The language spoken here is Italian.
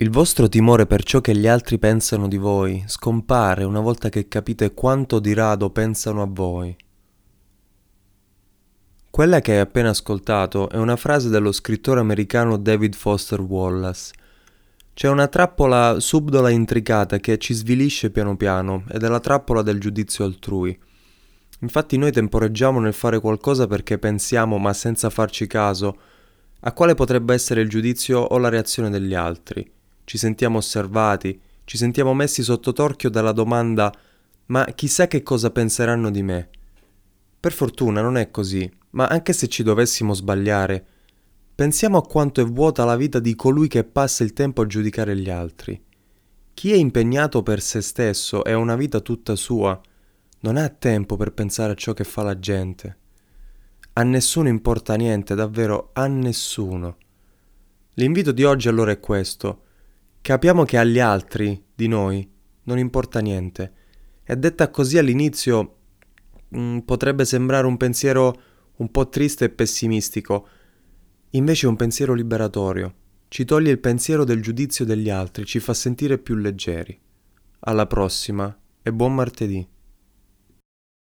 Il vostro timore per ciò che gli altri pensano di voi scompare una volta che capite quanto di rado pensano a voi. Quella che hai appena ascoltato è una frase dello scrittore americano David Foster Wallace. C'è una trappola subdola e intricata che ci svilisce piano piano ed è la trappola del giudizio altrui. Infatti noi temporeggiamo nel fare qualcosa perché pensiamo, ma senza farci caso, a quale potrebbe essere il giudizio o la reazione degli altri ci sentiamo osservati, ci sentiamo messi sotto torchio dalla domanda ma chissà che cosa penseranno di me. Per fortuna non è così, ma anche se ci dovessimo sbagliare, pensiamo a quanto è vuota la vita di colui che passa il tempo a giudicare gli altri. Chi è impegnato per se stesso e ha una vita tutta sua, non ha tempo per pensare a ciò che fa la gente. A nessuno importa niente, davvero a nessuno. L'invito di oggi allora è questo Capiamo che agli altri, di noi, non importa niente. E detta così all'inizio mh, mm, potrebbe sembrare un pensiero un po' triste e pessimistico, invece è un pensiero liberatorio. Ci toglie il pensiero del giudizio degli altri, ci fa sentire più leggeri. Alla prossima e buon martedì.